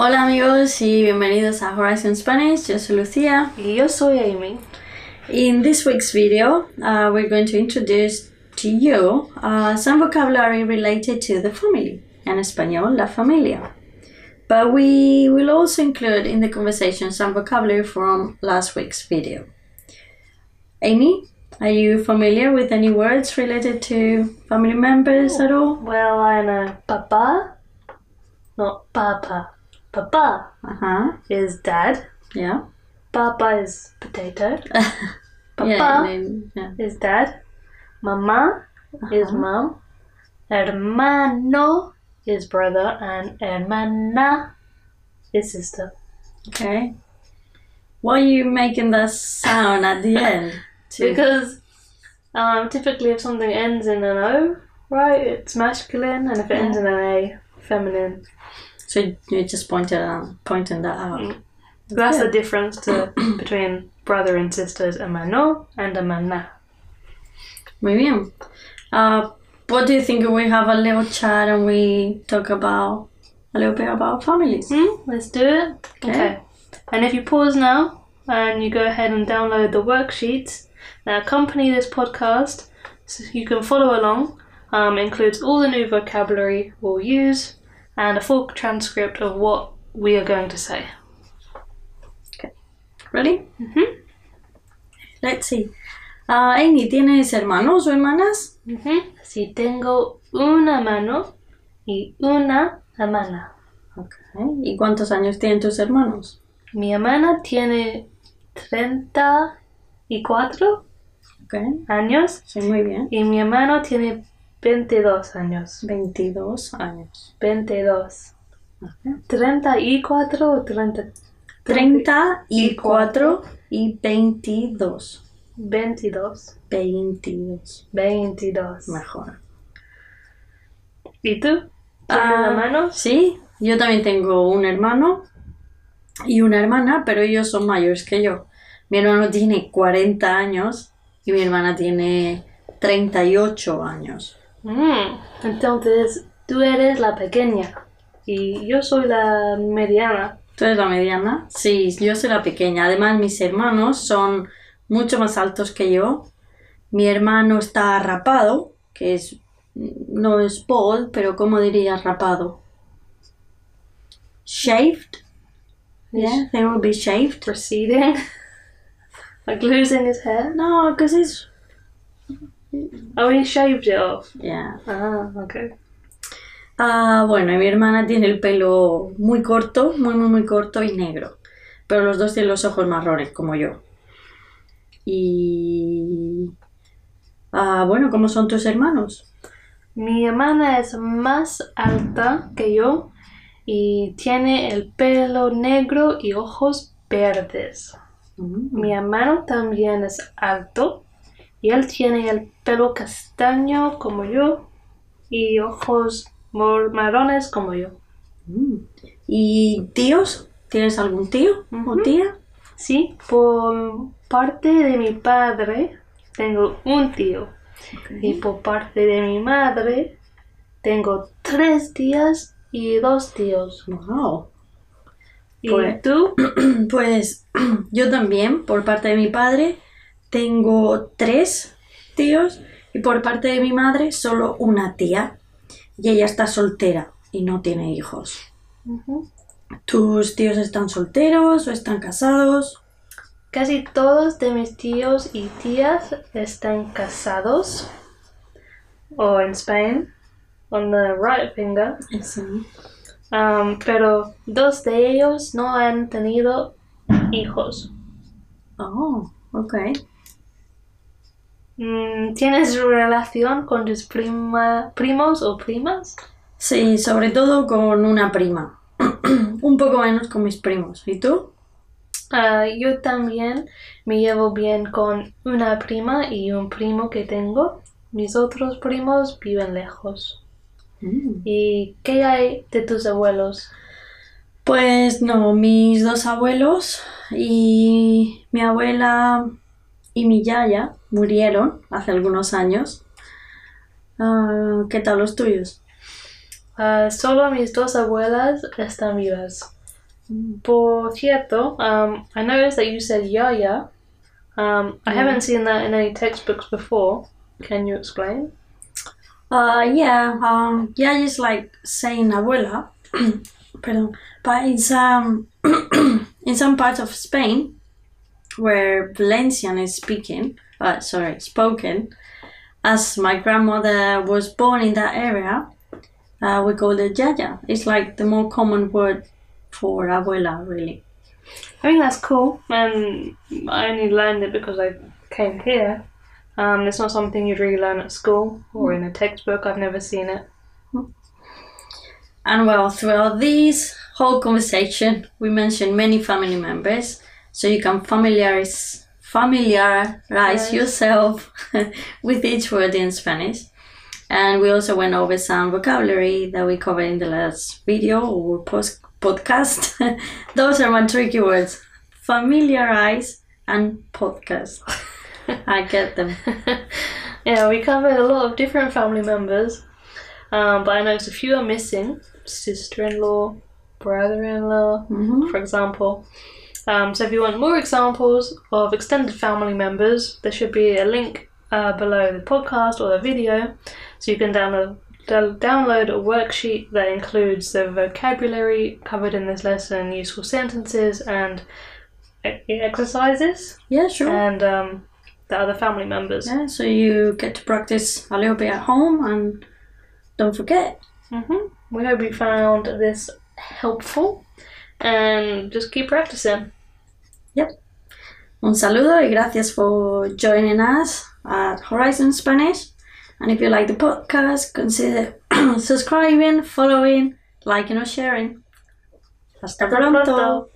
Hola amigos y bienvenidos a Horizon Spanish. Yo soy Lucía. Y yo soy Amy. In this week's video, uh, we're going to introduce to you uh, some vocabulary related to the family. En español, la familia. But we will also include in the conversation some vocabulary from last week's video. Amy, are you familiar with any words related to family members at all? Well, I know papa, not papa. Papa Uh huh. is dad. Yeah. Papa is potato. Papa Yeah, then- yeah. is dad. Mama is Uh-huh. mom. Hermano is brother. And hermana is sister. Okay. Why are you making that sound at the end? To- Because um, typically if something ends in an O, right, it's masculine. And if it ends in an A, feminine. So you just pointed out, pointing that out. Mm. That's the difference to, between brother and sisters, hermano and hermana. Muy bien. Uh, what do you think we have a little chat and we talk about a little bit about families? Hmm? Let's do it. Okay. And if you pause now and you go ahead and download the worksheets that accompany this podcast, so you can follow along. Um, includes all the new vocabulary we'll use and a full transcript of what we are going to say. Ready? Mhm. Let's see. Uh, Amy, ¿tienes hermanos o hermanas? Ujú. Si tengo una mano y una hermana. Okay. ¿Y cuántos años tienen tus hermanos? Mi hermana tiene 34 Okay. años Sí, muy bien. y mi hermano tiene 22 años. 22 años. 22. Okay. 34 o 30. 34 y 22. 22. 22. 22. Mejor. ¿Y tú? ¿Tienes Ah, hermanos? Sí, yo también tengo un hermano y una hermana, pero ellos son mayores que yo. Mi hermano tiene 40 años y mi hermana tiene 38 años. Mm, Entonces, tú eres la pequeña y yo soy la mediana. ¿Tú eres la mediana? Sí, yo soy la pequeña. Además, mis hermanos son mucho más altos que yo. Mi hermano está rapado, que es no es bald, pero ¿cómo dirías rapado? Shaved. Yeah, they will be shaved. Receding. like losing his hair. No, because it's Oh, he shaved it off. yeah. Ah, okay. Ah, bueno, y mi hermana tiene el pelo muy corto, muy, muy, muy corto y negro. Pero los dos tienen los ojos marrones, como yo. Y... Ah, bueno, ¿cómo son tus hermanos? Mi hermana es más alta que yo y tiene el pelo negro y ojos verdes. Mm, Mi hermano también es alto y él tiene el pelo castaño como yo y ojos marrones como yo. mm. ¿Y tíos? ¿Tienes algún tío o tía? Sí, por parte de mi padre tengo un tío y por parte de mi madre tengo tres tías y dos tíos. Wow. ¿Y Pues- tú? Pues yo también, por parte de mi padre, tengo tres tíos y por parte de mi madre solo una tía. Y ella está soltera y no tiene hijos. ¿Tus tíos están solteros o están casados? Casi todos de mis tíos y tías están casados. O en Spain, on the right finger. Sí. Um, pero dos de ellos no han tenido hijos. Oh, ok. Mm, ¿Tienes relación con tus prima, primos o primas? Sí, sobre todo con una prima. Un poco menos con mis primos. ¿Y tú? Ah, yo también me llevo bien con una prima y un primo que tengo. Mis otros primos viven lejos. Mm. ¿Y qué hay de tus abuelos? Pues no, mis dos abuelos y mi abuela y mi yaya murieron hace algunos años. Ah, ¿Qué tal los tuyos? Ah, solo mis dos abuelas están vivas. Por cierto, um, I noticed that you said yaya. Um, I haven't seen that in any textbooks before. Can you explain? Uh, yeah, um, yeah, it's like saying abuela, pardon, but it's um in some parts of Spain where Valencian is speaking, uh, sorry, spoken. As my grandmother was born in that area, uh, we call it yaya. It's like the more common word for abuela, really. I think that's cool, and I only learned it because I came here. Um, it's not something you'd really learn at school or in a textbook. I've never seen it. And well, throughout this whole conversation, we mentioned many family members, so you can familiarize familiarize yourself with each word in Spanish. And we also went over some vocabulary that we covered in the last video or post podcast. Those are my tricky words: familiarize and podcast. I get them. yeah, we covered a lot of different family members, um, but I noticed a few are missing sister in law, brother in law, Mhm. for example. Um, so if you want more examples of extended family members, there should be a link uh, below the podcast or the video so you can download. Download a worksheet that includes the vocabulary covered in this lesson, useful sentences, and exercises, Yeah, sure. and um, the other family members. Yeah, so you get to practice a little bit at home and don't forget. hmm We hope you found this helpful and just keep practicing. Un saludo y gracias for joining us at Horizon Spanish. And if you like the podcast, consider subscribing, following, liking or sharing. Hasta pronto.